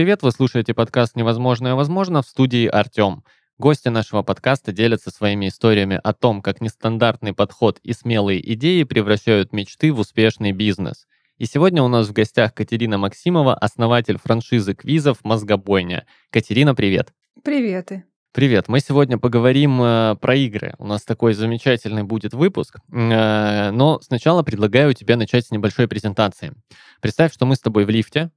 привет! Вы слушаете подкаст «Невозможное возможно» в студии Артем. Гости нашего подкаста делятся своими историями о том, как нестандартный подход и смелые идеи превращают мечты в успешный бизнес. И сегодня у нас в гостях Катерина Максимова, основатель франшизы квизов «Мозгобойня». Катерина, привет! Привет! Привет, мы сегодня поговорим э, про игры. У нас такой замечательный будет выпуск, э, но сначала предлагаю тебе начать с небольшой презентации. Представь, что мы с тобой в лифте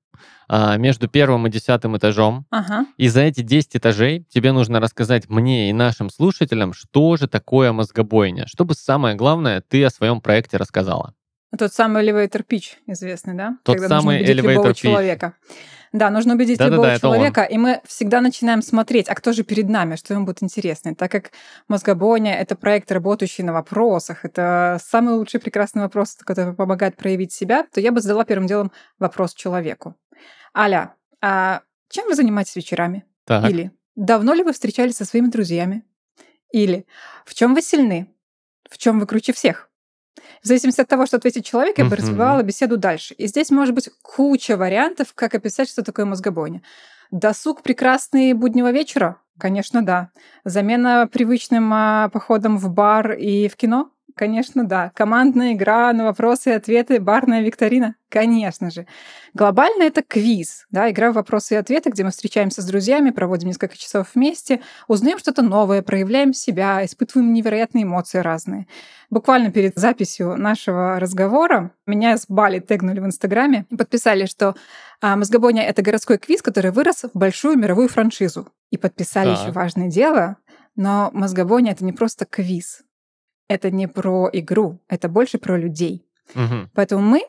э, между первым и десятым этажом, Ага. и за эти 10 этажей тебе нужно рассказать мне и нашим слушателям, что же такое мозгобойня, чтобы самое главное ты о своем проекте рассказала. Тот самый elevator pitch известный, да? Тот Когда самый нужно убедить elevator любого pitch. человека. Да, нужно убедить Да-да-да, любого это он. человека, и мы всегда начинаем смотреть, а кто же перед нами, что ему будет интересно. Так как Мозгобоня — это проект, работающий на вопросах, это самый лучший прекрасный вопрос, который помогает проявить себя, то я бы задала первым делом вопрос человеку. Аля, а чем вы занимаетесь вечерами? Так, Или давно ли вы встречались со своими друзьями? Или в чем вы сильны? В чем вы круче всех? В зависимости от того, что ответит человек, я бы развивала беседу дальше. И здесь может быть куча вариантов, как описать, что такое мозгобойня. Досуг прекрасный буднего вечера? Конечно, да. Замена привычным а, походом в бар и в кино? Конечно, да. Командная игра на вопросы и ответы, барная викторина? Конечно же. Глобально это квиз, да, игра в вопросы и ответы, где мы встречаемся с друзьями, проводим несколько часов вместе, узнаем что-то новое, проявляем себя, испытываем невероятные эмоции разные. Буквально перед записью нашего разговора меня с Бали тегнули в Инстаграме и подписали, что а, Мозгобоня — это городской квиз, который вырос в большую мировую франшизу. И подписали Так. еще важное дело, но Мозгобоня — это не просто квиз. Это не про игру, это больше про людей. Мгм. Поэтому мы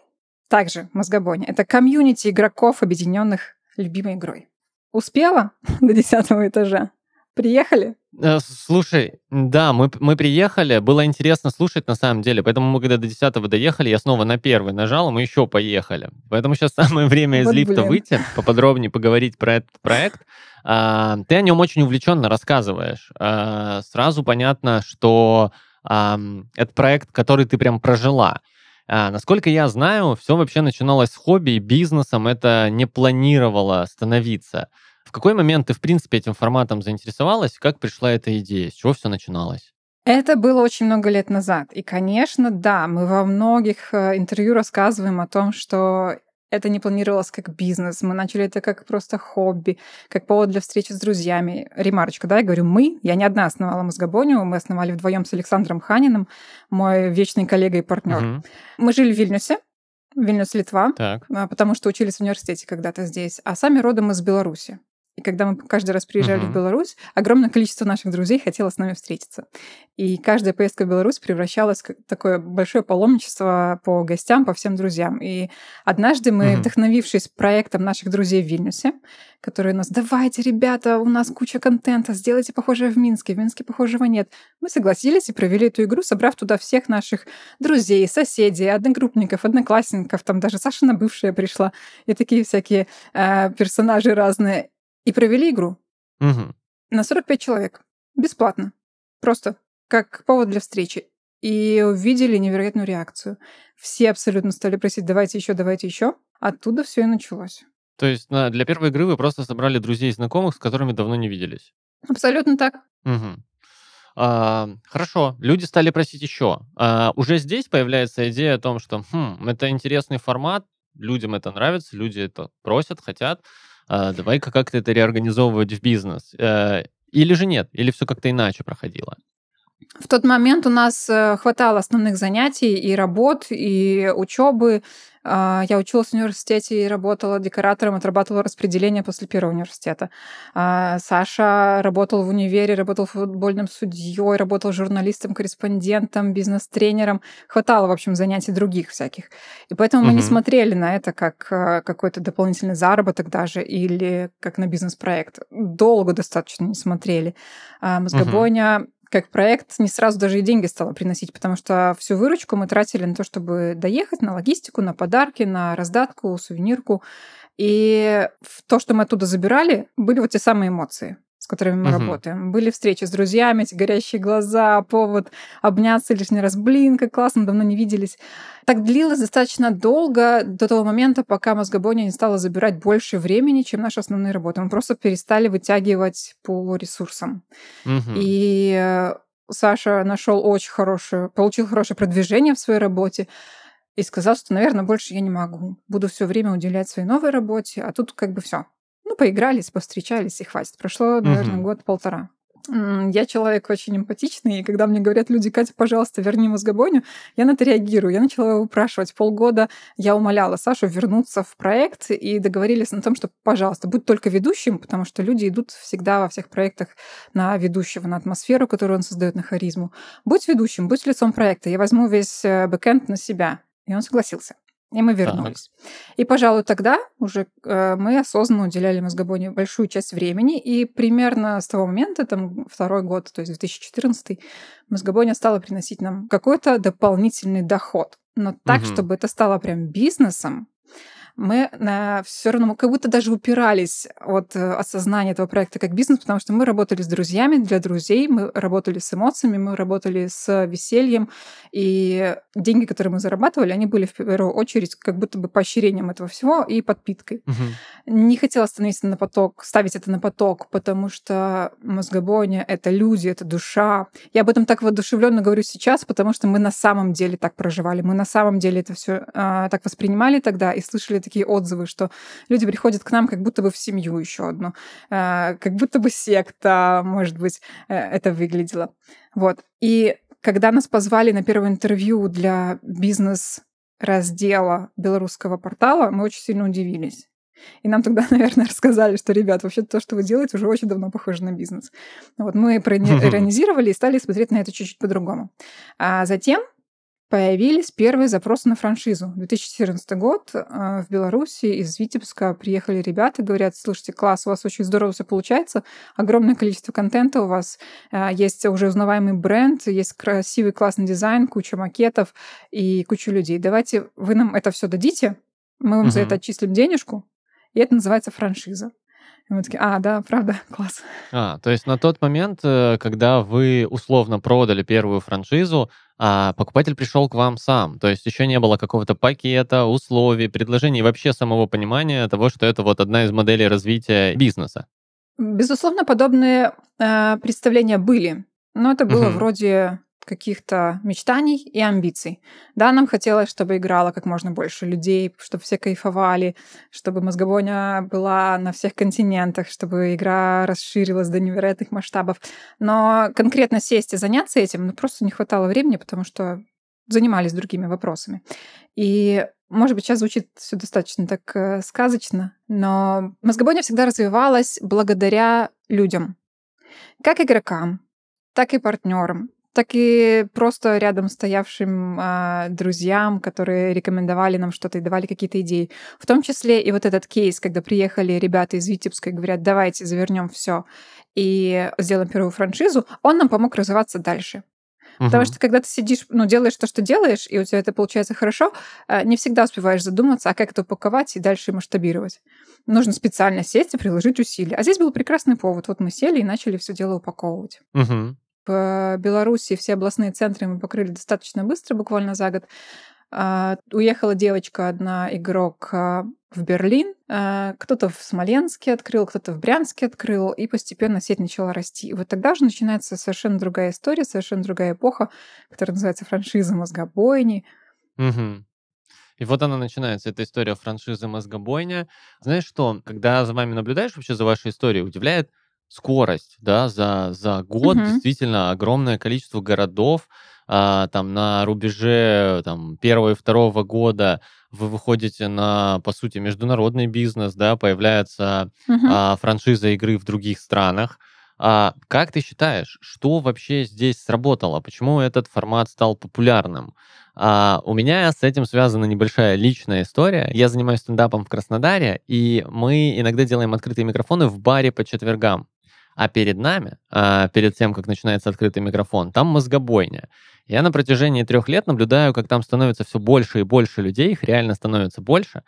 также Мозгобоня. Это комьюнити игроков, объединенных любимой игрой. Успела до десятого этажа? Приехали? Э, Слушай, да, мы, мы приехали, было интересно слушать на самом деле, поэтому мы когда до 10 доехали, я снова на первый нажал, и мы еще поехали. Поэтому сейчас самое время из Вот лифта блин. выйти, поподробнее поговорить про этот проект. А, Ты о нем очень увлеченно рассказываешь. А, Сразу понятно, что это проект, который ты прям прожила. А, Насколько я знаю, все вообще начиналось с хобби и бизнесом, это не планировало становиться. В какой момент ты, в принципе, этим форматом заинтересовалась? Как пришла эта идея? С чего все начиналось? Это было очень много лет назад. И, конечно, да, мы во многих э, интервью рассказываем о том, что это не планировалось как бизнес. Мы начали это как просто хобби, как повод для встречи с друзьями. Ремарочка, да, я говорю мы. Я не одна основала Мозгобоню. Мы основали вдвоем с Александром Ханиным, мой вечный коллега и партнер. Мгм. Мы жили в Вильнюсе, Вильнюс, Литва. Так. а, потому что учились в университете когда-то здесь, а сами родом из Беларуси. И когда мы каждый раз приезжали Мгм. в Беларусь, огромное количество наших друзей хотело с нами встретиться. И каждая поездка в Беларусь превращалась в такое большое паломничество по гостям, по всем друзьям. И однажды мы, Мгм. вдохновившись проектом наших друзей в Вильнюсе, которые нас, давайте, ребята, у нас куча контента, сделайте похожее в Минске, в Минске похожего нет. Мы согласились и провели эту игру, собрав туда всех наших друзей, соседей, одногруппников, одноклассников, там даже Сашина бывшая пришла, и такие всякие э, персонажи разные. И провели игру Мгм. на 45 человек. Бесплатно. Просто как повод для встречи. И увидели невероятную реакцию. Все абсолютно стали просить, давайте еще, давайте еще. Оттуда все и началось. То есть на- для первой игры вы просто собрали друзей и знакомых, с которыми давно не виделись. Абсолютно так. Мгм. А, хорошо, люди стали просить еще. А, уже здесь появляется идея о том, что хм, это интересный формат, людям это нравится, люди это просят, хотят. А, давай-ка как-то это реорганизовывать в бизнес. Э, или же нет, или все как-то иначе проходило. В тот момент у нас э, хватало основных занятий и работ, и учебы. А, Я училась в университете и работала декоратором, отрабатывала распределение после первого университета. А, Саша работал в универе, работал футбольным судьей, работал журналистом, корреспондентом, бизнес-тренером. Хватало, в общем, занятий других всяких. И поэтому мы не смотрели на это как э, какой-то дополнительный заработок даже или как на бизнес-проект. Долго достаточно не смотрели. А Мозгобойня как проект не сразу даже и деньги стало приносить, потому что всю выручку мы тратили на то, чтобы доехать, на логистику, на подарки, на раздатку, сувенирку. И то, что мы оттуда забирали, были вот те самые эмоции. С которыми мы Мгм. работаем. Были встречи с друзьями, эти горящие глаза, повод обняться лишний раз. Блин, как классно, давно не виделись. Так длилось достаточно долго, до того момента, пока мозгобоня не стала забирать больше времени, чем наши основные работы. Мы просто перестали вытягивать по ресурсам. Мгм. И э, Саша нашел очень хорошее, получил хорошее продвижение в своей работе и сказал, что, наверное, больше я не могу. Буду все время уделять своей новой работе, а тут как бы все. Ну, поигрались, повстречались, и хватит. Прошло, наверное, Мгм. год-полтора. Я человек очень эмпатичный, и когда мне говорят люди, Катя, пожалуйста, верни мозгобоню, я на это реагирую. Я начала выпрашивать. Полгода я умоляла Сашу вернуться в проект и договорились на том, что, пожалуйста, будь только ведущим, потому что люди идут всегда во всех проектах на ведущего, на атмосферу, которую он создает, на харизму. Будь ведущим, будь лицом проекта. Я возьму весь э, бэкэнд на себя. И он согласился. И мы вернулись. И, пожалуй, тогда уже э, мы осознанно уделяли мозгобоне большую часть времени. И примерно с того момента, там, второй год, то есть 2014, мозгобоня стала приносить нам какой-то дополнительный доход. Но так, Мгм. чтобы это стало прям бизнесом, мы все равно как будто даже упирались от э, осознания этого проекта как бизнес, потому что мы работали с друзьями для друзей, мы работали с эмоциями, мы работали с весельем, и деньги, которые мы зарабатывали, они были в первую очередь как будто бы поощрением этого всего и подпиткой. Мгм. Не хотела становиться на поток, ставить это на поток, потому что мозгобойня — это люди, это душа. Я об этом так воодушевленно говорю сейчас, потому что мы на самом деле так проживали, мы на самом деле это все так воспринимали тогда и слышали такие отзывы, что люди приходят к нам как будто бы в семью еще одну, а, как будто бы секта, может быть, э, это выглядело. Вот. И когда нас позвали на первое интервью для бизнес-раздела белорусского портала, мы очень сильно удивились. И нам тогда, наверное, рассказали, что, ребят, вообще то, что вы делаете, уже очень давно похоже на бизнес. Вот мы проиронизировали и стали смотреть на это чуть-чуть по-другому. А затем появились первые запросы на франшизу. 2014 год э, в Беларуси из Витебска приехали ребята, говорят, слушайте, класс, у вас очень здорово все получается, огромное количество контента у вас, э, есть уже узнаваемый бренд, есть красивый классный дизайн, куча макетов и куча людей. Давайте вы нам это все дадите, мы вам за Мгм. это отчислим денежку, и это называется франшиза. И мы такие, а, да, правда, класс. А, то есть на тот момент, э, когда вы условно продали первую франшизу, а покупатель пришел к вам сам. То есть еще не было какого-то пакета, условий, предложений, и вообще самого понимания того, что это вот одна из моделей развития бизнеса. Безусловно, подобные э, представления были, но это было Мгм. вроде каких-то мечтаний и амбиций. Да, нам хотелось, чтобы играло как можно больше людей, чтобы все кайфовали, чтобы мозгобоня была на всех континентах, чтобы игра расширилась до невероятных масштабов. Но конкретно сесть и заняться этим, ну, просто не хватало времени, потому что занимались другими вопросами. И, может быть, сейчас звучит все достаточно так э, сказочно, но мозгобойня всегда развивалась благодаря людям. Как игрокам, так и партнерам, так и просто рядом стоявшим а, друзьям, которые рекомендовали нам что-то и давали какие-то идеи. В том числе и вот этот кейс, когда приехали ребята из Витебска и говорят, давайте завернем все и сделаем первую франшизу, он нам помог развиваться дальше. Потому Мгм. что когда ты сидишь, ну, делаешь то, что делаешь, и у тебя это получается хорошо, э, не всегда успеваешь задуматься, а как это упаковать и дальше масштабировать. Нужно специально сесть и приложить усилия. А здесь был прекрасный повод. Вот мы сели и начали все дело упаковывать. Мгм. В Беларуси все областные центры мы покрыли достаточно быстро, буквально за год. А, Уехала девочка одна, игрок, а, в Берлин. А, Кто-то в Смоленске открыл, кто-то в Брянске открыл, и постепенно сеть начала расти. И вот тогда уже начинается совершенно другая история, совершенно другая эпоха, которая называется франшиза мозгобойни. Мгм. И вот она начинается, эта история франшизы «Мозгобойня». Знаешь что, когда за вами наблюдаешь вообще за вашей историей, удивляет скорость, да, за, за год Мгм. действительно огромное количество городов, а, там на рубеже там, первого и второго года вы выходите на, по сути, международный бизнес, да, появляется Мгм. а, франшиза игры в других странах. А, как ты считаешь, что вообще здесь сработало? Почему этот формат стал популярным? А, у меня с этим связана небольшая личная история. Я занимаюсь стендапом в Краснодаре, и мы иногда делаем открытые микрофоны в баре по четвергам. А перед нами, а, перед тем, как начинается открытый микрофон, там мозгобойня. Я на протяжении трех лет наблюдаю, как там становится все больше и больше людей, их реально становится больше.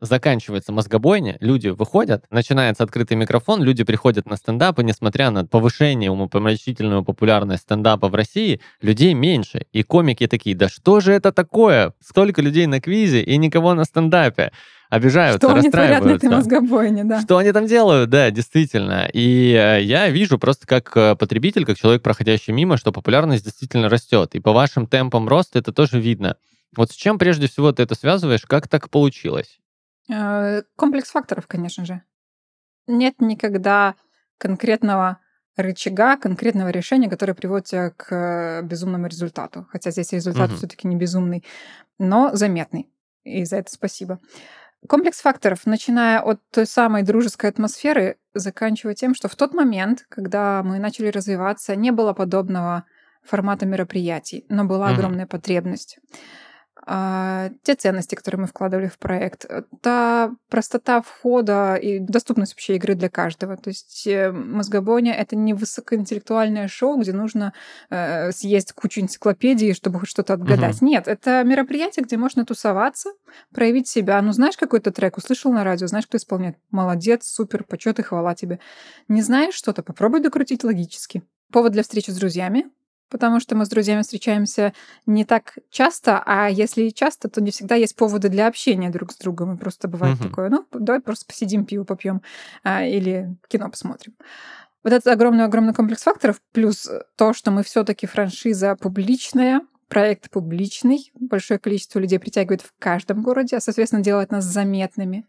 заканчивается мозгобойня, люди выходят, начинается открытый микрофон, люди приходят на стендап, и несмотря на повышение умопомрачительную популярность стендапа в России, людей меньше. И комики такие, да что же это такое? Столько людей на квизе и никого на стендапе обижаются, что они творят на расстраиваются. этой мозгобойне, да. Что они там делают, да, действительно. И э, я вижу просто как э, потребитель, как человек, проходящий мимо, что популярность действительно растет. И по вашим темпам роста это тоже видно. Вот с чем прежде всего ты это связываешь? Как так получилось? Э, Комплекс факторов, конечно же. Нет никогда конкретного рычага, конкретного решения, которое приводит тебя к безумному результату. Хотя здесь результат Мгм. все-таки не безумный, но заметный. И за это спасибо. Комплекс факторов, начиная от той самой дружеской атмосферы, заканчивая тем, что в тот момент, когда мы начали развиваться, не было подобного формата мероприятий, но была Мгм. огромная потребность. А, те ценности, которые мы вкладывали в проект, та простота входа и доступность вообще игры для каждого. То есть э, мозгобоня — это не высокоинтеллектуальное шоу, где нужно э, съесть кучу энциклопедий, чтобы хоть что-то отгадать. Нет, это мероприятие, где можно тусоваться, проявить себя. Ну, знаешь какой-то трек, услышал на радио, знаешь, кто исполняет? Молодец, супер, почет и хвала тебе. Не знаешь что-то? Попробуй докрутить логически. Повод для встречи с друзьями, потому что мы с друзьями встречаемся не так часто, а если и часто, то не всегда есть поводы для общения друг с другом. И просто бывает Мгм. такое, ну, давай просто посидим, пиво попьем а, или кино посмотрим. Вот этот огромный-огромный комплекс факторов, плюс то, что мы все таки франшиза публичная, проект публичный, большое количество людей притягивает в каждом городе, а, соответственно, делает нас заметными.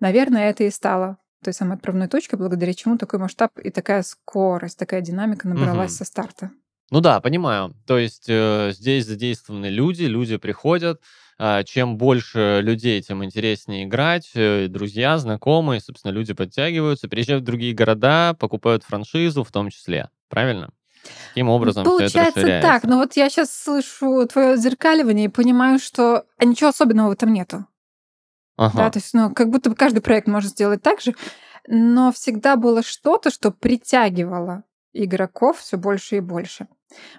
Наверное, это и стало той самой отправной точкой, благодаря чему такой масштаб и такая скорость, такая динамика набралась Мгм. со старта. Ну да, понимаю. То есть э, здесь задействованы люди, люди приходят. а, чем больше людей, тем интереснее играть. э, друзья, знакомые, собственно, люди подтягиваются, переезжают в другие города, покупают франшизу в том числе. Правильно? Таким образом все это Получается так, но вот я сейчас слышу твое зеркаливание и понимаю, что а ничего особенного в этом нету. Ага. Да, то есть, ну, как будто бы каждый проект может сделать так же, но всегда было что-то, что притягивало игроков все больше и больше.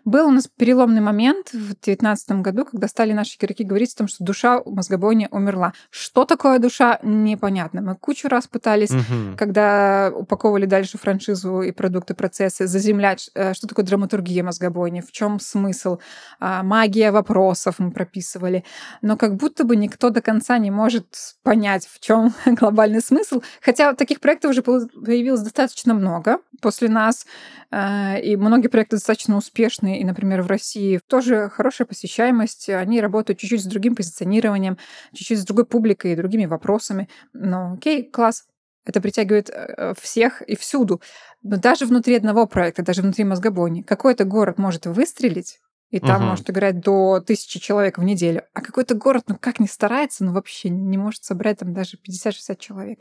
Был у нас переломный момент в 2019 году, когда стали наши игроки говорить о том, что душа у мозгобойни умерла. Что такое душа, непонятно. Мы кучу раз пытались Мгм. когда упаковывали дальше франшизу и продукты, процессы, заземлять, э, что такое драматургия мозгобойни, в чем смысл, а, магия вопросов мы прописывали. Но как будто бы никто до конца не может понять, в чем глобальный смысл. Хотя таких проектов уже появилось достаточно много после нас, э, и многие проекты достаточно успешные, и, например, в России тоже хорошая посещаемость, они работают чуть-чуть с другим позиционированием, чуть-чуть с другой публикой и другими вопросами. Ну, окей, класс. Это притягивает э, всех и всюду. Но даже внутри одного проекта, даже внутри мозгобойни, какой-то город может выстрелить, и там Мгм. может играть до тысячи человек в неделю. А какой-то город, ну как ни старается, ну вообще не может собрать там даже 50-60 человек.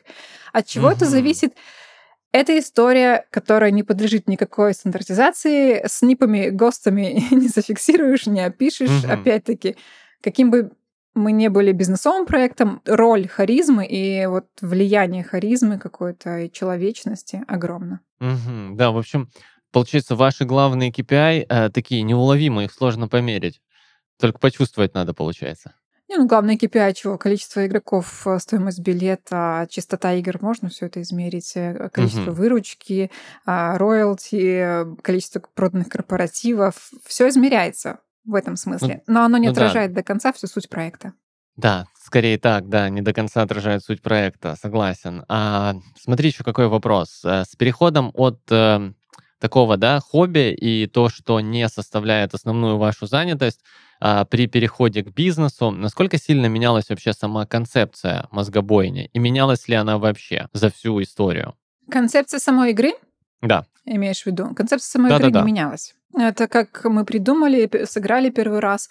От чего это Мгм. зависит? Это история, которая не подлежит никакой стандартизации. С нипами, ГОСТами не зафиксируешь, не опишешь. Мгм. Опять-таки, каким бы мы не были бизнесовым проектом, роль харизмы и вот влияние харизмы какой-то и человечности огромно. Мгм. Да, в общем, получается, ваши главные KPI э, такие неуловимые, их сложно померить. Только почувствовать надо, получается. Не, ну, главное KPI чего? Количество игроков, э, стоимость билета, частота игр, можно все это измерить, э, количество Мгм. выручки, а, роялти, количество проданных корпоративов. Все измеряется в этом смысле. Но оно не ну да. отражает до конца всю суть проекта. Да, скорее так, да, не до конца отражает суть проекта, согласен. А, смотри, еще какой вопрос. Э, С переходом от э, такого, да, хобби и то, что не составляет основную вашу занятость, при переходе к бизнесу, насколько сильно менялась вообще сама концепция мозгобойни? И менялась ли она вообще за всю историю? Концепция самой игры, Да. имеешь в виду? Концепция самой игры Да-да-да. не менялась. Это как мы придумали, сыграли первый раз.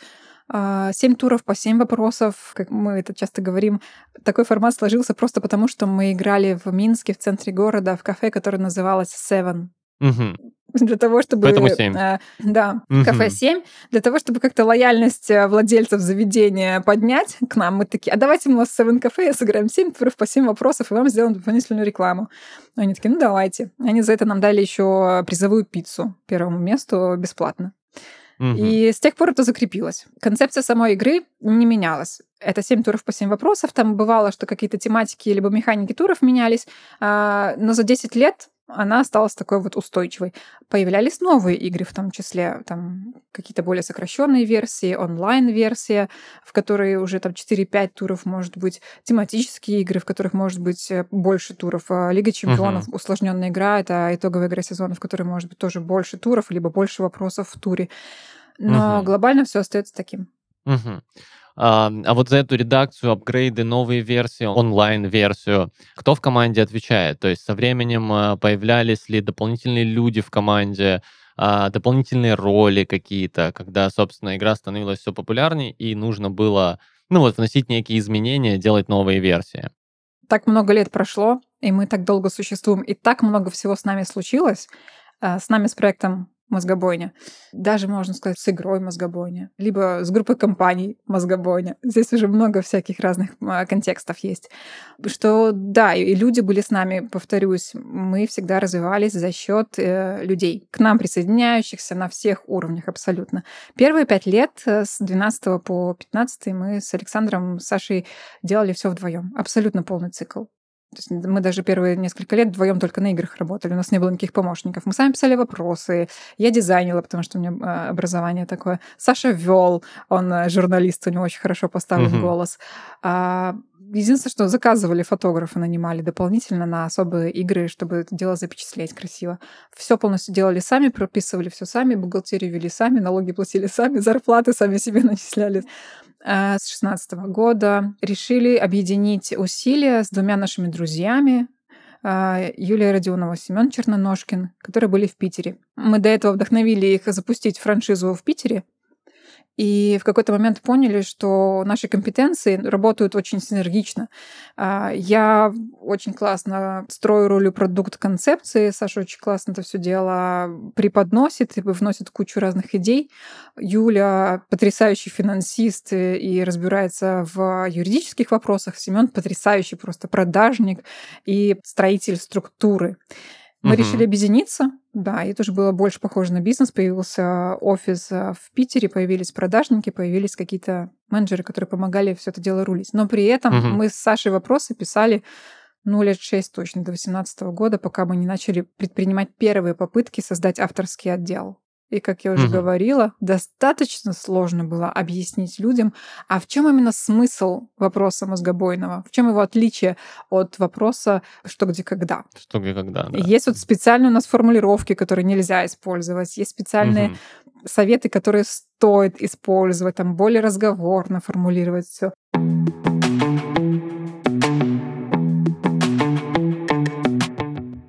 а, Семь туров по семь вопросов, как мы это часто говорим. Такой формат сложился просто потому, что мы играли в Минске, в центре города, в кафе, которое называлось Seven. Мгм. Для того, чтобы... Поэтому семь. э, да, Мгм. кафе 7. Для того, чтобы как-то лояльность э, владельцев заведения поднять к нам, мы такие, а давайте мы у вас в Seven кафе сыграем 7 туров по 7 вопросов, и вам сделаем дополнительную рекламу. Они такие, ну давайте. Они за это нам дали еще призовую пиццу первому месту бесплатно. Мгм. И с тех пор это закрепилось. Концепция самой игры не менялась. Это 7 туров по 7 вопросов. Там бывало, что какие-то тематики либо механики туров менялись. А, но за 10 лет она осталась такой вот устойчивой. Появлялись новые игры, в том числе там какие-то более сокращенные версии, онлайн-версия, в которой уже там 4-5 туров, может быть, тематические игры, в которых может быть э, больше туров. А Лига чемпионов, uh-huh. усложненная игра, это итоговая игра сезона, в которой может быть тоже больше туров, либо больше вопросов в туре. Но uh-huh. глобально все остается таким. Uh-huh. А, вот за эту редакцию, апгрейды, новые версии, онлайн-версию, кто в команде отвечает? То есть со временем а, появлялись ли дополнительные люди в команде, а, дополнительные роли какие-то, когда, собственно, игра становилась все популярнее, и нужно было, ну вот, вносить некие изменения, делать новые версии? Так много лет прошло, и мы так долго существуем, и так много всего с нами случилось. С нами, с проектом мозгобойня. Даже, можно сказать, с игрой мозгобойня. Либо с группой компаний мозгобойня. Здесь уже много всяких разных а, контекстов есть. Что, да, и люди были с нами, повторюсь, мы всегда развивались за счет э, людей, к нам присоединяющихся на всех уровнях абсолютно. Первые пять лет, э, с 12 по 15 мы с Александром, Сашей делали все вдвоем. Абсолютно полный цикл. То есть мы даже первые несколько лет вдвоем только на играх работали, у нас не было никаких помощников. Мы сами писали вопросы, я дизайнила, потому что у меня а, образование такое. Саша вел, он э, журналист, у него очень хорошо поставлен uh-huh. голос. А, единственное, что заказывали фотографа, нанимали дополнительно на особые игры, чтобы это дело запечатлеть красиво. Все полностью делали сами, прописывали все сами, бухгалтерию вели сами, налоги платили сами, зарплаты сами себе начисляли. Э, с 2016 года решили объединить усилия с двумя нашими друзьями, э, Юлия Родионова, Семен Черноножкин, которые были в Питере. Мы до этого вдохновили их запустить франшизу в Питере, и в какой-то момент поняли, что наши компетенции работают очень синергично. А, я очень классно строю роль продукт концепции, Саша очень классно это все дело преподносит и вносит кучу разных идей. Юля потрясающий финансист и разбирается в юридических вопросах. Семен потрясающий просто продажник и строитель структуры. Мы угу. решили объединиться, да, и тоже было больше похоже на бизнес. Появился офис э, в Питере, появились продажники, появились какие-то менеджеры, которые помогали все это дело рулить. Но при этом угу. мы с Сашей вопросы писали ну, лет шесть точно, до 2018 года, пока мы не начали предпринимать первые попытки создать авторский отдел. И, как я уже угу. говорила, достаточно сложно было объяснить людям, а в чем именно смысл вопроса мозгобойного, в чем его отличие от вопроса «что, где, когда». Что, где, когда, да. Есть вот специальные у нас формулировки, которые нельзя использовать, есть специальные угу. советы, которые стоит использовать, там более разговорно формулировать все.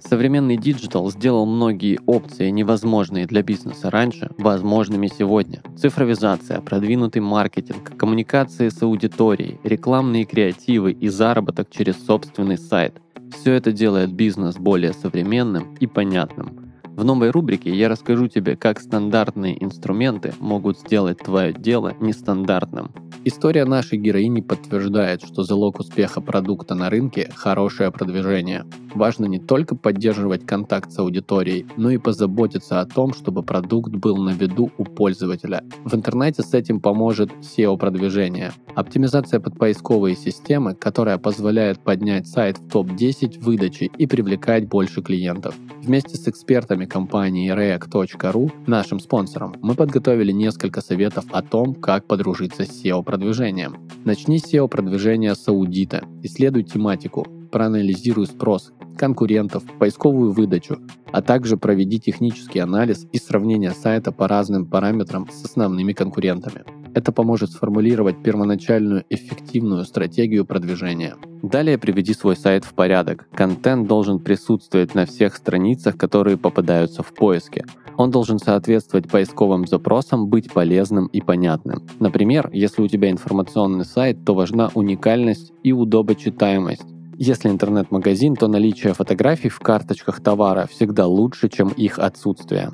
Современный digital сделал многие опции, невозможные для бизнеса раньше, возможными сегодня. Цифровизация, продвинутый маркетинг, коммуникации с аудиторией, рекламные креативы и заработок через собственный сайт. Все это делает бизнес более современным и понятным. В новой рубрике я расскажу тебе, как стандартные инструменты могут сделать твое дело нестандартным. История нашей героини подтверждает, что залог успеха продукта на рынке – хорошее продвижение. Важно не только поддерживать контакт с аудиторией, но и позаботиться о том, чтобы продукт был на виду у пользователя. В интернете с этим поможет SEO-продвижение. Оптимизация под поисковые системы, которая позволяет поднять сайт в топ-10 выдачи и привлекать больше клиентов. Вместе с экспертами компании react.ru, нашим спонсором, мы подготовили несколько советов о том, как подружиться с SEO-продвижением. Начни SEO-продвижение с аудита, исследуй тематику, проанализируй спрос, конкурентов, поисковую выдачу, а также проведи технический анализ и сравнение сайта по разным параметрам с основными конкурентами. Это поможет сформулировать первоначальную эффективную стратегию продвижения. Далее приведи свой сайт в порядок. Контент должен присутствовать на всех страницах, которые попадаются в поиске. Он должен соответствовать поисковым запросам, быть полезным и понятным. Например, если у тебя информационный сайт, то важна уникальность и удобочитаемость. Если интернет-магазин, то наличие фотографий в карточках товара всегда лучше, чем их отсутствие.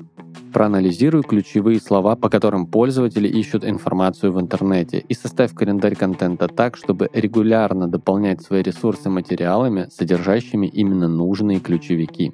Проанализируй ключевые слова, по которым пользователи ищут информацию в интернете, и составь календарь контента так, чтобы регулярно дополнять свои ресурсы материалами, содержащими именно нужные ключевики.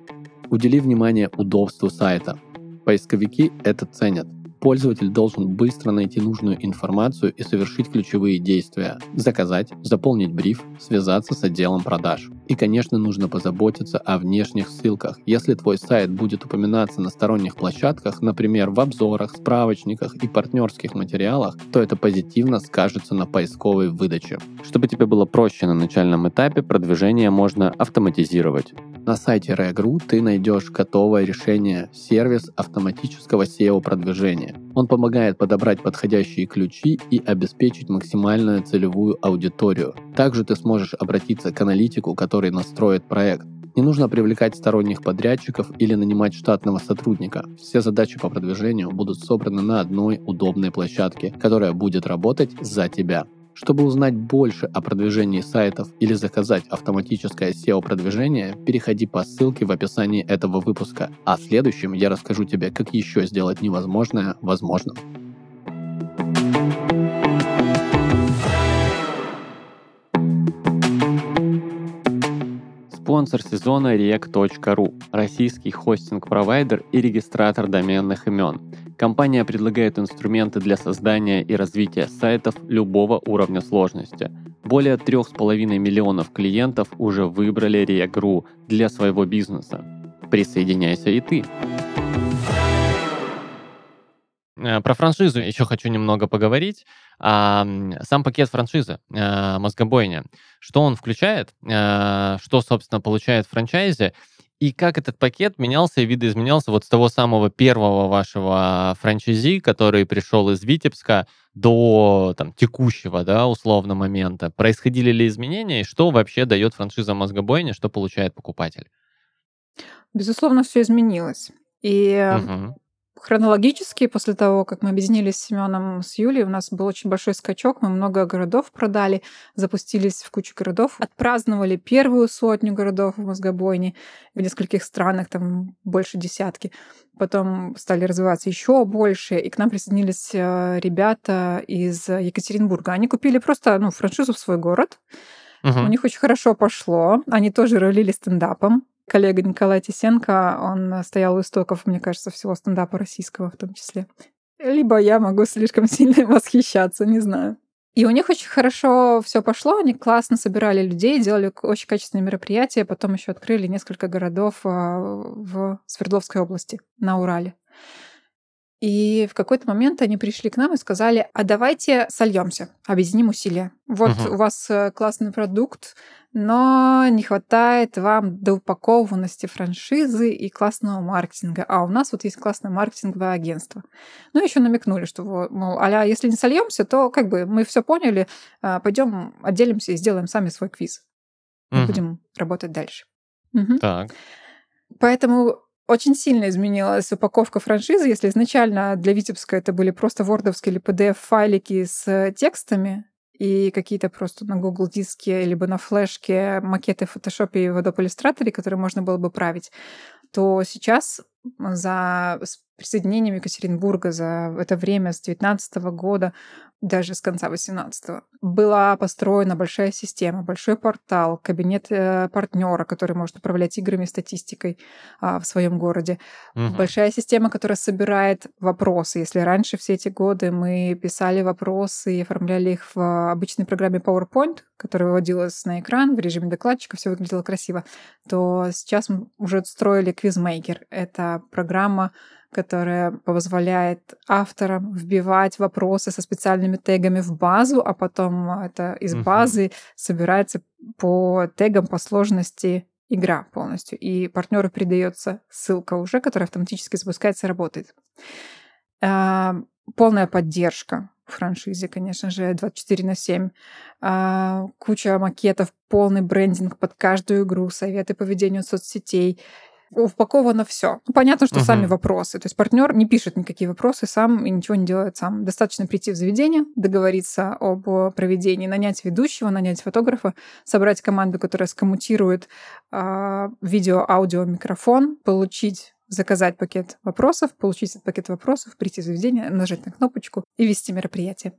Удели внимание удобству сайта. Поисковики это ценят. Пользователь должен быстро найти нужную информацию и совершить ключевые действия. Заказать, заполнить бриф, связаться с отделом продаж. И, конечно, нужно позаботиться о внешних ссылках. Если твой сайт будет упоминаться на сторонних площадках, например, в обзорах, справочниках и партнерских материалах, то это позитивно скажется на поисковой выдаче. Чтобы тебе было проще на начальном этапе, продвижение можно автоматизировать. На сайте Regru ты найдешь готовое решение сервис автоматического SEO-продвижения. Он помогает подобрать подходящие ключи и обеспечить максимальную целевую аудиторию. Также ты сможешь обратиться к аналитику, который настроит проект. Не нужно привлекать сторонних подрядчиков или нанимать штатного сотрудника. Все задачи по продвижению будут собраны на одной удобной площадке, которая будет работать за тебя. Чтобы узнать больше о продвижении сайтов или заказать автоматическое SEO-продвижение, переходи по ссылке в описании этого выпуска. А в следующем я расскажу тебе, как еще сделать невозможное возможным. Спонсор сезона Rec.ru – российский хостинг-провайдер и регистратор доменных имен. Компания предлагает инструменты для создания и развития сайтов любого уровня сложности. Более 3,5 миллионов клиентов уже выбрали Rec.ru для своего бизнеса. Присоединяйся и ты! Э, про франшизу еще хочу немного поговорить. Сам пакет франшизы э, «Мозгобойня», что он включает, э, что, собственно, получает франчайзи, и как этот пакет менялся и видоизменялся вот с того самого первого вашего франчайзи, который пришел из Витебска, до там, текущего, да, условно, момента. Происходили ли изменения, и что вообще дает франшиза «Мозгобойня», что получает покупатель? Безусловно, все изменилось. И угу. Хронологически, после того, как мы объединились с Семеном, с Юлей, у нас был очень большой скачок, мы много городов продали, запустились в кучу городов, отпраздновали первую сотню городов в Мозгобойне, в нескольких странах, там больше десятки. Потом стали развиваться еще больше, и к нам присоединились э, ребята из Екатеринбурга. Они купили просто ну, франшизу в свой город, Угу. У них очень хорошо пошло. Они тоже ролили стендапом коллега Николай Тисенко, он стоял у истоков, мне кажется, всего стендапа российского в том числе. Либо я могу слишком сильно восхищаться, не знаю. И у них очень хорошо все пошло, они классно собирали людей, делали очень качественные мероприятия, потом еще открыли несколько городов а, в Свердловской области, на Урале. И в какой-то момент они пришли к нам и сказали, а давайте сольемся, объединим усилия. Вот uh-huh. у вас э, классный продукт, но не хватает вам доупакованности франшизы и классного маркетинга. А у нас вот есть классное маркетинговое агентство. Ну, еще намекнули, что, мол, а если не сольемся, то как бы мы все поняли, а, пойдем отделимся и сделаем сами свой квиз. Мы угу. будем работать дальше. Угу. Так. Поэтому очень сильно изменилась упаковка франшизы. Если изначально для Витебска это были просто вордовские или PDF-файлики с текстами, и какие-то просто на Google диске либо на флешке макеты в Photoshop и в Adobe Illustrator, которые можно было бы править, то сейчас за присоединением Екатеринбурга за это время с 19 года даже с конца 18-го, была построена большая система, большой портал, кабинет э, партнера, который может управлять играми и статистикой а, в своем городе. Угу. Большая система, которая собирает вопросы. Если раньше все эти годы мы писали вопросы и оформляли их в обычной программе PowerPoint, которая выводилась на экран в режиме докладчика, все выглядело красиво, то сейчас мы уже строили QuizMaker. Это программа, которая позволяет авторам вбивать вопросы со специальными тегами в базу, а потом это из базы собирается по тегам по сложности игра полностью. И партнеру передается ссылка уже, которая автоматически запускается и работает. А, полная поддержка в франшизе, конечно же, 24 на 7. А, куча макетов, полный брендинг под каждую игру, советы по ведению соцсетей, упаковано все. Ну, понятно, что угу. сами вопросы. То есть партнер не пишет никакие вопросы сам и ничего не делает сам. Достаточно прийти в заведение, договориться об проведении, нанять ведущего, нанять фотографа, собрать команду, которая скоммутирует э, видео, аудио, микрофон, получить заказать пакет вопросов, получить этот пакет вопросов, прийти в заведение, нажать на кнопочку и вести мероприятие.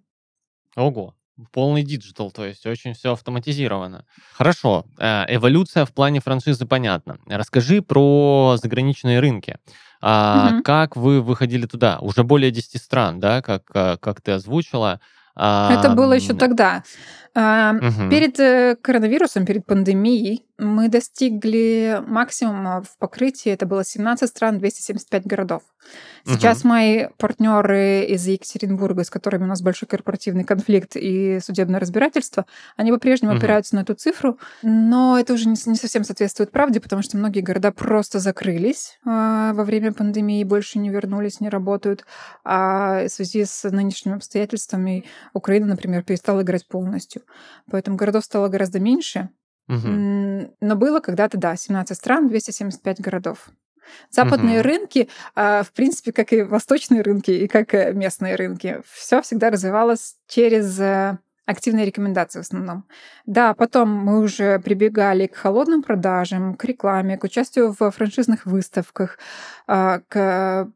Ого, полный digital, то есть очень все автоматизировано. Хорошо, э, эволюция в плане франшизы понятна. Расскажи про заграничные рынки. А, угу. Как вы выходили туда? Уже более 10 стран, да, как, э, как ты озвучила. Это было еще тогда. Угу. Перед э, коронавирусом, перед пандемией мы достигли максимума в покрытии. Это было 17 стран, 275 городов. Сейчас угу. мои партнеры из Екатеринбурга, с которыми у нас большой корпоративный конфликт и судебное разбирательство, они по-прежнему угу. опираются на эту цифру, но это уже не, не совсем соответствует правде, потому что многие города просто закрылись э, во время пандемии, больше не вернулись, не работают. А в связи с нынешними обстоятельствами Украина, например, перестала играть полностью. Поэтому городов стало гораздо меньше. Угу. Но было когда-то, да, 17 стран, 275 городов. Западные угу. рынки, а, в принципе, как и восточные рынки, и как и местные рынки, все всегда развивалось через э, активные рекомендации в основном. Да, потом мы уже прибегали к холодным продажам, к рекламе, к участию в франшизных выставках, а, к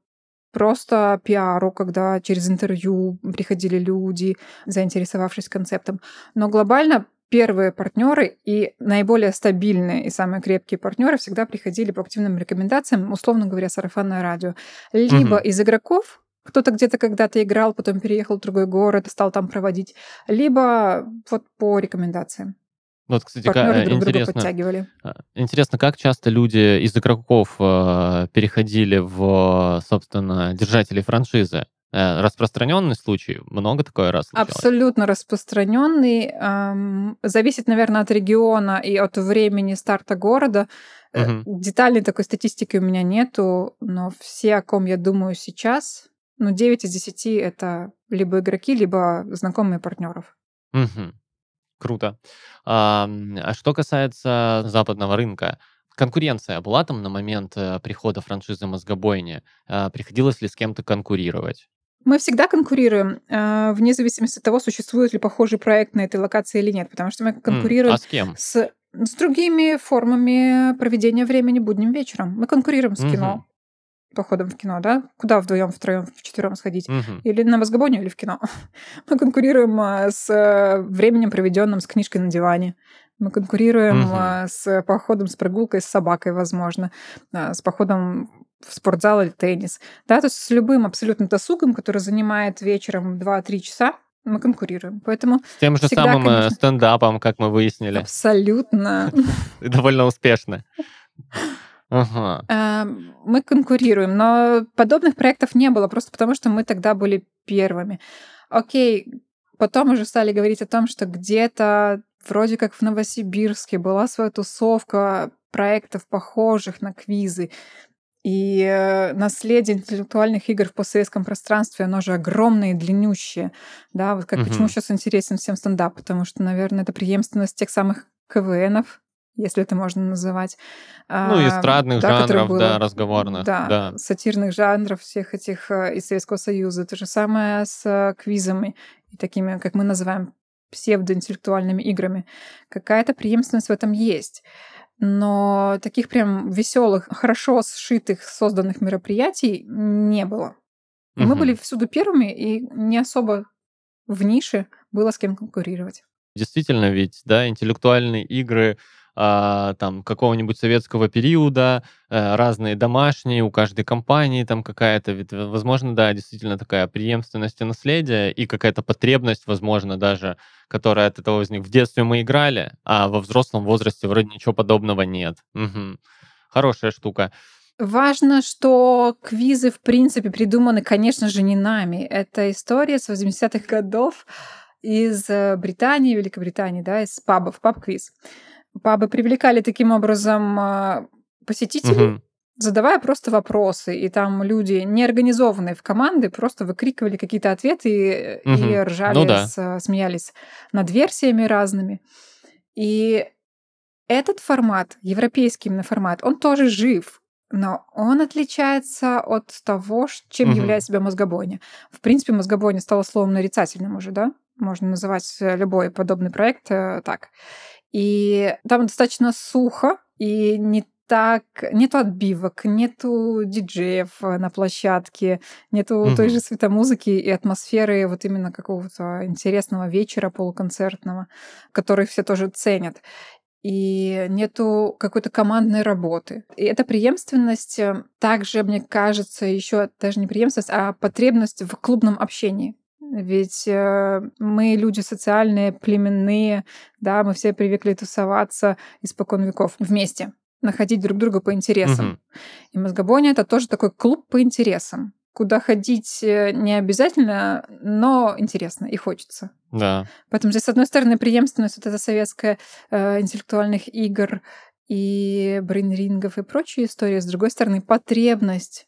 просто пиару, когда через интервью приходили люди, заинтересовавшись концептом. Но глобально первые партнеры и наиболее стабильные и самые крепкие партнеры всегда приходили по активным рекомендациям, условно говоря, сарафанное радио. Либо угу. из игроков, кто-то где-то когда-то играл, потом переехал в другой город, стал там проводить, либо вот по рекомендациям. Вот, кстати, Партнеры друг интересно. А, интересно, как часто люди из игроков э, переходили в, собственно, держателей франшизы? Э, распространенный случай? Много такое раз случалось? Абсолютно распространенный. Эм, зависит, наверное, от региона и от времени старта города. Угу. Детальной такой статистики у меня нету, но все, о ком я думаю сейчас, ну, 9 из 10 это либо игроки, либо знакомые партнеров. Угу. Круто. А, а что касается западного рынка, конкуренция была там на момент э, прихода франшизы «Мозгобойни»? А, приходилось ли с кем-то конкурировать? Мы всегда конкурируем, э, вне зависимости от того, существует ли похожий проект на этой локации или нет, потому что мы конкурируем mm, а с кем? С, с другими формами проведения времени будним вечером. Мы конкурируем с mm-hmm. кино, походом в кино, да? Куда вдвоем, втроем, вчетвером сходить? Mm-hmm. Или на мозгобоню, или в кино. Мы конкурируем э, с э, временем, проведенным с книжкой на диване. Мы конкурируем mm-hmm. с походом, с прогулкой с собакой, возможно, с походом в спортзал или теннис. Да, то есть с любым абсолютно досугом, который занимает вечером 2-3 часа, мы конкурируем. Поэтому с тем же всегда, самым конечно... стендапом, как мы выяснили. Абсолютно. Довольно успешно. Ага. Эм, мы конкурируем, но подобных проектов не было, просто потому что мы тогда были первыми. Окей, потом уже стали говорить о том, что где-то вроде как в Новосибирске была своя тусовка проектов, похожих на квизы. И э, наследие интеллектуальных игр в постсоветском пространстве, оно же огромное и длиннющее. Да, вот как угу. почему сейчас интересен всем стендап, потому что, наверное, это преемственность тех самых КВНов, если это можно называть. Ну, а, эстрадных да, жанров, было, да, разговорных. Да, да, сатирных жанров всех этих э, из Советского Союза. То же самое с э, квизами и такими, как мы называем, псевдоинтеллектуальными играми. Какая-то преемственность в этом есть но таких прям веселых, хорошо сшитых, созданных мероприятий не было. Угу. Мы были всюду первыми, и не особо в нише было с кем конкурировать. Действительно, ведь, да, интеллектуальные игры а, там какого-нибудь советского периода, а, разные домашние, у каждой компании там какая-то, ведь, возможно, да, действительно такая преемственность и наследие, и какая-то потребность, возможно, даже, которая от этого возникла. В детстве мы играли, а во взрослом возрасте вроде ничего подобного нет. Угу. Хорошая штука. Важно, что квизы, в принципе, придуманы, конечно же, не нами. Это история с 80-х годов из э, Британии, Великобритании, да, из пабов, паб-квиз пабы привлекали таким образом а, посетителей, угу. задавая просто вопросы. И там люди, неорганизованные в команды, просто выкрикивали какие-то ответы угу. и ржали, ну, да. с, смеялись над версиями разными. И этот формат, европейский именно формат, он тоже жив. Но он отличается от того, чем угу. является себя мозгобойня. В принципе, мозгобойня стала словом нарицательным уже, да? Можно называть любой подобный проект э, так. И там достаточно сухо, и не так, нету отбивок, нету диджеев на площадке, нету угу. той же светомузыки и атмосферы вот именно какого-то интересного вечера полуконцертного, который все тоже ценят и нету какой-то командной работы. И эта преемственность э, также, мне кажется, еще даже не преемственность, а потребность в клубном общении. Ведь э, мы люди социальные, племенные, да, мы все привыкли тусоваться испокон веков вместе, находить друг друга по интересам. Угу. И мозгобония это тоже такой клуб по интересам куда ходить э, не обязательно, но интересно и хочется. Да. Поэтому здесь, с одной стороны, преемственность вот эта советская э, интеллектуальных игр и брейнрингов и прочие истории, с другой стороны, потребность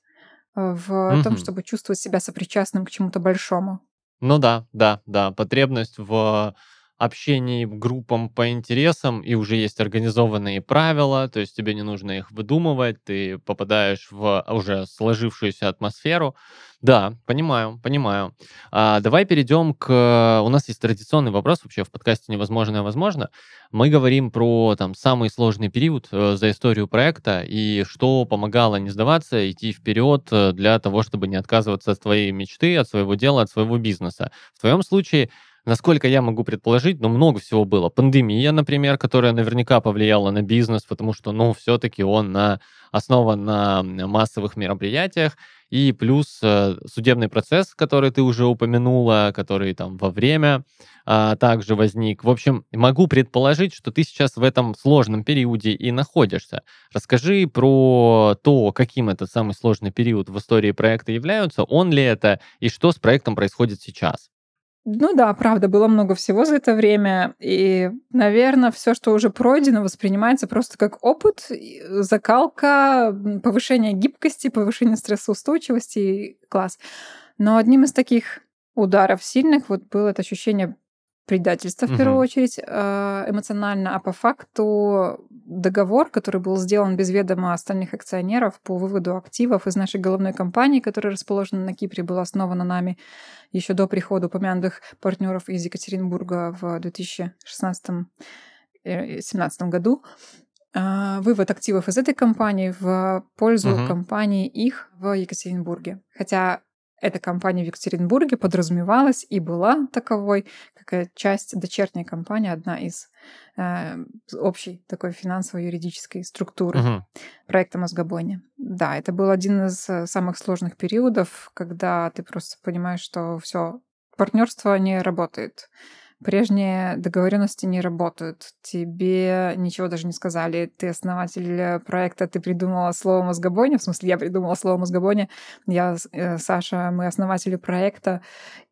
э, в угу. том, чтобы чувствовать себя сопричастным к чему-то большому. Ну да, да, да, потребность в общении группам по интересам, и уже есть организованные правила, то есть тебе не нужно их выдумывать, ты попадаешь в уже сложившуюся атмосферу. Да, понимаю, понимаю. А, давай перейдем к... У нас есть традиционный вопрос вообще в подкасте «Невозможное возможно». Мы говорим про там самый сложный период э, за историю проекта и что помогало не сдаваться, идти вперед э, для того, чтобы не отказываться от своей мечты, от своего дела, от своего бизнеса. В твоем случае Насколько я могу предположить, ну, много всего было. Пандемия, например, которая наверняка повлияла на бизнес, потому что, ну, все-таки он на, основан на массовых мероприятиях. И плюс э, судебный процесс, который ты уже упомянула, который там во время а, также возник. В общем, могу предположить, что ты сейчас в этом сложном периоде и находишься. Расскажи про то, каким этот самый сложный период в истории проекта является, он ли это, и что с проектом происходит сейчас. Ну да, правда, было много всего за это время. И, наверное, все, что уже пройдено, воспринимается просто как опыт, закалка, повышение гибкости, повышение стрессоустойчивости. Класс. Но одним из таких ударов сильных вот было это ощущение предательства, в первую очередь, э, эмоционально, а по факту договор, который был сделан без ведома остальных акционеров по выводу активов из нашей головной компании, которая расположена на Кипре, была основана нами еще до прихода упомянутых партнеров из Екатеринбурга в 2016 2017 э, году. А, вывод активов из этой компании в пользу угу. компании их в Екатеринбурге. Хотя эта компания в Екатеринбурге подразумевалась и была таковой, как часть дочерней компании, одна из э, общей такой финансово-юридической структуры uh-huh. проекта Мозгобойни. Да, это был один из э, самых сложных периодов, когда ты просто понимаешь, что все партнерство не работает прежние договоренности не работают. Тебе ничего даже не сказали. Ты основатель проекта, ты придумала слово мозгобойня. В смысле, я придумала слово мозгобойня. Я, э, Саша, мы основатели проекта.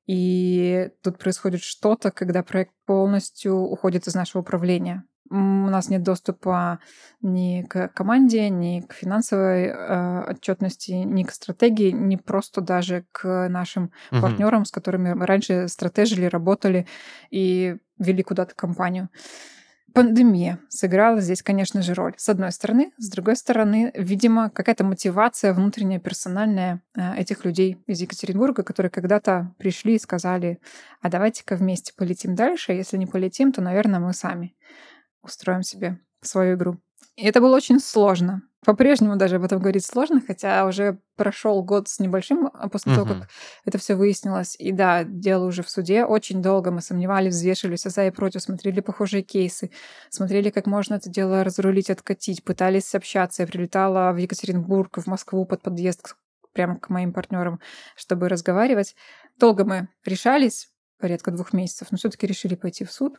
И тут происходит что-то, когда проект полностью уходит из нашего управления у нас нет доступа ни к команде, ни к финансовой э, отчетности, ни к стратегии, ни просто даже к нашим угу. партнерам, с которыми мы раньше стратегили, работали и вели куда-то компанию. Пандемия сыграла здесь, конечно же, роль. С одной стороны. С другой стороны, видимо, какая-то мотивация внутренняя, персональная э, этих людей из Екатеринбурга, которые когда-то пришли и сказали, а давайте-ка вместе полетим дальше. Если не полетим, то, наверное, мы сами устроим себе свою игру. И это было очень сложно. По-прежнему даже об этом говорить сложно, хотя уже прошел год с небольшим а после uh-huh. того, как это все выяснилось. И да, дело уже в суде. Очень долго мы сомневались, взвешивали все за и против, смотрели похожие кейсы, смотрели, как можно это дело разрулить, откатить, пытались общаться. Я прилетала в Екатеринбург, в Москву под подъезд прямо к моим партнерам, чтобы разговаривать. Долго мы решались, порядка двух месяцев, но все-таки решили пойти в суд.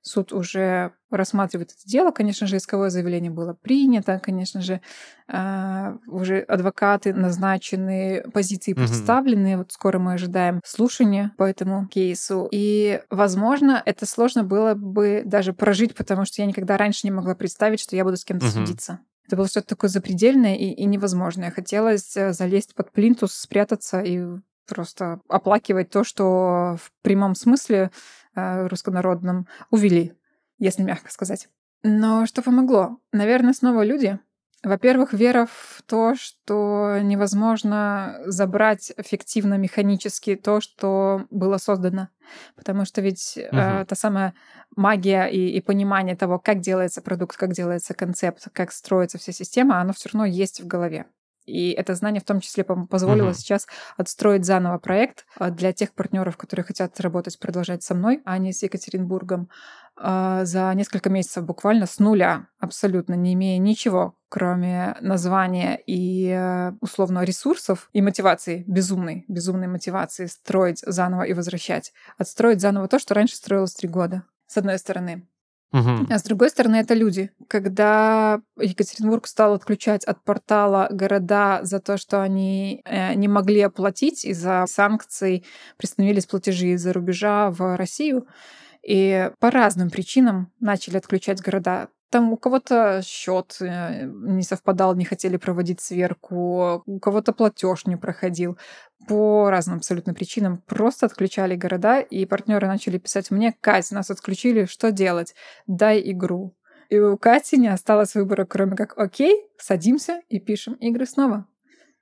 Суд уже рассматривает это дело. Конечно же, исковое заявление было принято. Конечно же, а, уже адвокаты назначены, позиции представлены. Вот скоро мы ожидаем слушания по этому кейсу. И, возможно, это сложно было бы даже прожить, потому что я никогда раньше не могла представить, что я буду с кем-то судиться. Это было что-то такое запредельное и, и невозможное. Хотелось э, залезть под плинтус, спрятаться и просто оплакивать то, что в прямом смысле руссконародном увели, если мягко сказать. Но что помогло? Наверное, снова люди. Во-первых, вера в то, что невозможно забрать эффективно механически то, что было создано. Потому что ведь угу. э, та самая магия и, и понимание того, как делается продукт, как делается концепт, как строится вся система, оно все равно есть в голове. И это знание в том числе позволило uh-huh. сейчас отстроить заново проект а, для тех партнеров, которые хотят работать, продолжать со мной, а не с Екатеринбургом, а, за несколько месяцев буквально с нуля, абсолютно не имея ничего, кроме названия и э, условно ресурсов и мотивации, безумной, безумной мотивации строить заново и возвращать. Отстроить заново то, что раньше строилось три года, с одной стороны. А с другой стороны, это люди. Когда Екатеринбург стал отключать от портала города за то, что они э, не могли оплатить из-за санкций, приостановились платежи из-за рубежа в Россию, и по разным причинам начали отключать города. Там у кого-то счет э, не совпадал, не хотели проводить сверку, у кого-то платеж не проходил. По разным абсолютно причинам просто отключали города, и партнеры начали писать мне, Кать, нас отключили, что делать? Дай игру. И у Кати не осталось выбора, кроме как, окей, садимся и пишем игры снова.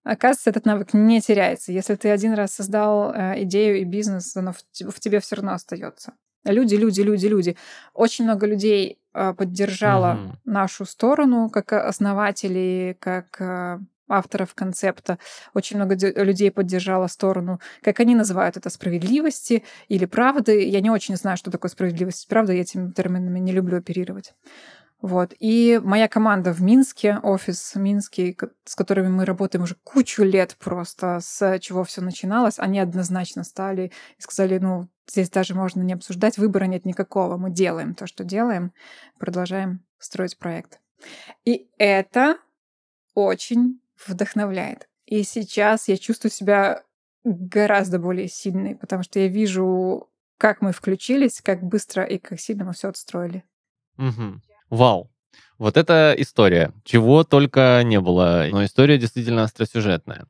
Оказывается, этот навык не теряется. Если ты один раз создал э, идею и бизнес, оно в, в тебе все равно остается. Люди, люди, люди, люди. Очень много людей а, поддержала угу. нашу сторону как основателей, как а, авторов концепта. Очень много людей поддержала сторону, как они называют это, справедливости или правды. Я не очень знаю, что такое справедливость правда, я этими терминами не люблю оперировать. Вот. И моя команда в Минске, офис Минский, с которыми мы работаем уже кучу лет просто, с чего все начиналось, они однозначно стали и сказали, ну, здесь даже можно не обсуждать, выбора нет никакого, мы делаем то, что делаем, продолжаем строить проект. И это очень вдохновляет. И сейчас я чувствую себя гораздо более сильной, потому что я вижу, как мы включились, как быстро и как сильно мы все отстроили. Угу. Вау. Вот эта история. Чего только не было. Но история действительно остросюжетная.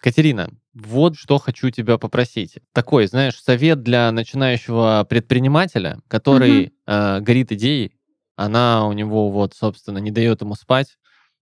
Катерина, вот что хочу тебя попросить. Такой, знаешь, совет для начинающего предпринимателя, который угу. э, горит идеей, она у него вот, собственно, не дает ему спать,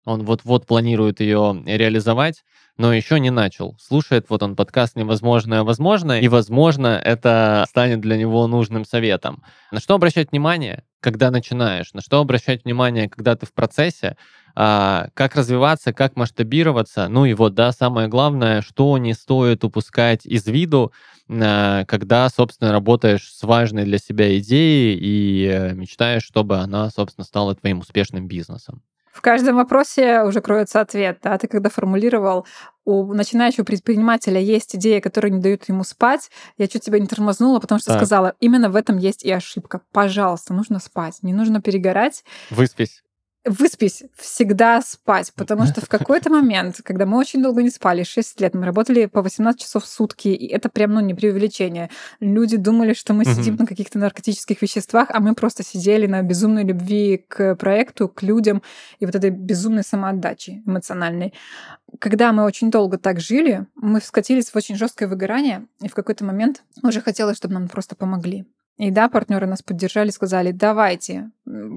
он вот-вот планирует ее реализовать, но еще не начал. Слушает вот он подкаст «Невозможное возможно», и, возможно, это станет для него нужным советом. На что обращать внимание, когда начинаешь? На что обращать внимание, когда ты в процессе? А, как развиваться, как масштабироваться? Ну и вот, да, самое главное, что не стоит упускать из виду, а, когда, собственно, работаешь с важной для себя идеей и э, мечтаешь, чтобы она, собственно, стала твоим успешным бизнесом. В каждом вопросе уже кроется ответ. Да? Ты когда формулировал, у начинающего предпринимателя есть идея, которая не дает ему спать, я чуть тебя не тормознула, потому что так. сказала, именно в этом есть и ошибка. Пожалуйста, нужно спать, не нужно перегорать. Выспись выспись, всегда спать, потому что в какой-то момент, когда мы очень долго не спали, 6 лет, мы работали по 18 часов в сутки, и это прям, ну, не преувеличение. Люди думали, что мы сидим на каких-то наркотических веществах, а мы просто сидели на безумной любви к проекту, к людям и вот этой безумной самоотдаче эмоциональной. Когда мы очень долго так жили, мы скатились в очень жесткое выгорание, и в какой-то момент уже хотелось, чтобы нам просто помогли. И да, партнеры нас поддержали, сказали, давайте,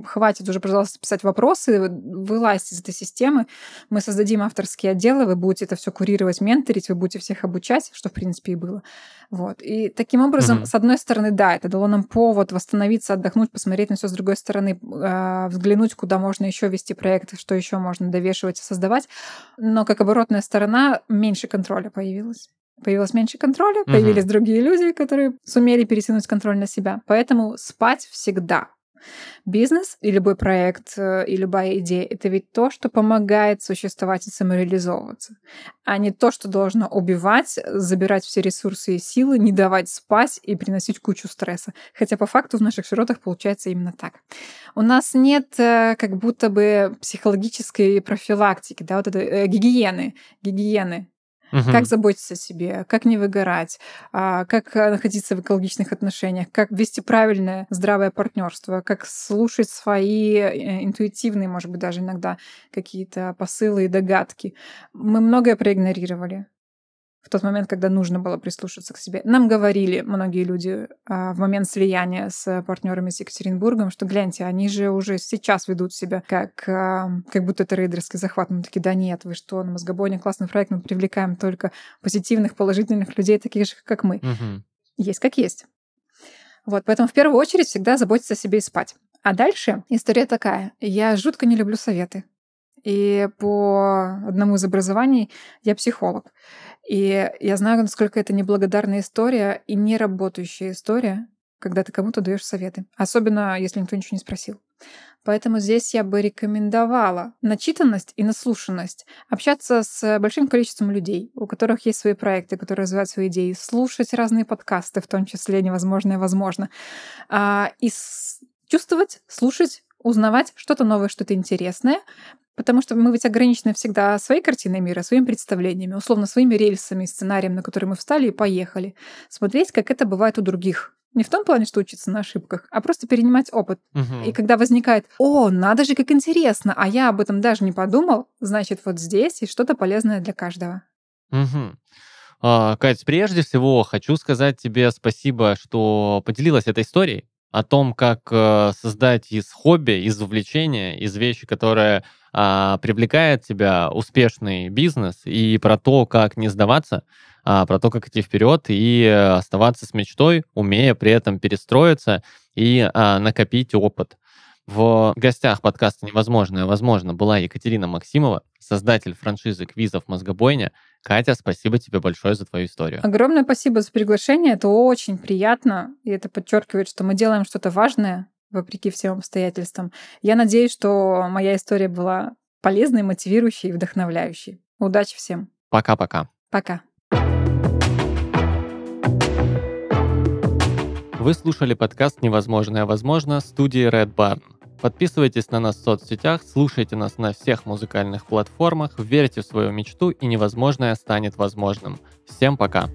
хватит уже, пожалуйста, писать вопросы, вылазьте из этой системы, мы создадим авторские отделы, вы будете это все курировать, менторить, вы будете всех обучать, что, в принципе, и было. Вот. И таким образом, mm-hmm. с одной стороны, да, это дало нам повод восстановиться, отдохнуть, посмотреть на все с другой стороны, э, взглянуть, куда можно еще вести проекты, что еще можно довешивать и создавать. Но как оборотная сторона, меньше контроля появилось появилось меньше контроля, угу. появились другие люди, которые сумели перетянуть контроль на себя. Поэтому спать всегда. Бизнес и любой проект, э, и любая идея — это ведь то, что помогает существовать и самореализовываться, а не то, что должно убивать, забирать все ресурсы и силы, не давать спать и приносить кучу стресса. Хотя по факту в наших широтах получается именно так. У нас нет э, как будто бы психологической профилактики, да, вот этой э, гигиены, гигиены Угу. Как заботиться о себе, как не выгорать, а, как э, находиться в экологичных отношениях, как вести правильное здравое партнерство, как слушать свои э, интуитивные, может быть, даже иногда какие-то посылы и догадки. Мы многое проигнорировали. В тот момент, когда нужно было прислушаться к себе. Нам говорили многие люди а, в момент слияния с партнерами с Екатеринбургом, что гляньте, они же уже сейчас ведут себя как, а, как будто это рейдерский захват. Мы такие, да нет, вы что, на Мозгобойне классный проект, мы привлекаем только позитивных, положительных людей, таких же, как мы. Мгм. Есть как есть. Вот, поэтому в первую очередь всегда заботиться о себе и спать. А дальше история такая. Я жутко не люблю советы. И по одному из образований я психолог. И я знаю, насколько это неблагодарная история и неработающая история, когда ты кому-то даешь советы. Особенно, если никто ничего не спросил. Поэтому здесь я бы рекомендовала начитанность и наслушанность. Общаться с большим количеством людей, у которых есть свои проекты, которые развивают свои идеи. Слушать разные подкасты, в том числе «Невозможное возможно». А, и чувствовать, слушать, узнавать что-то новое, что-то интересное. Потому что мы ведь ограничены всегда своей картиной мира, своими представлениями, условно своими рельсами, сценарием, на который мы встали и поехали. Смотреть, как это бывает у других. Не в том плане, что учиться на ошибках, а просто перенимать опыт. Мгм. И когда возникает, о, надо же, как интересно, а я об этом даже не подумал, значит, вот здесь есть что-то полезное для каждого. А, Кать, прежде всего хочу сказать тебе спасибо, что поделилась этой историей о том, как э, создать из хобби, из увлечения, из вещи, которая а, привлекает тебя, успешный бизнес, и про то, как не сдаваться, а, про то, как идти вперед и э, оставаться с мечтой, умея при этом перестроиться и а, накопить опыт. В гостях подкаста «Невозможное возможно» была Екатерина Максимова, создатель франшизы квизов «Мозгобойня». Катя, спасибо тебе большое за твою историю. Огромное спасибо за приглашение, это очень приятно, и это подчеркивает, что мы делаем что-то важное, вопреки всем обстоятельствам. Я надеюсь, что моя история была полезной, мотивирующей и вдохновляющей. Удачи всем. Пока-пока. Пока. Вы слушали подкаст «Невозможное возможно» студии Red Barn. Подписывайтесь на нас в соцсетях, слушайте нас на всех музыкальных платформах, верьте в свою мечту и невозможное станет возможным. Всем пока!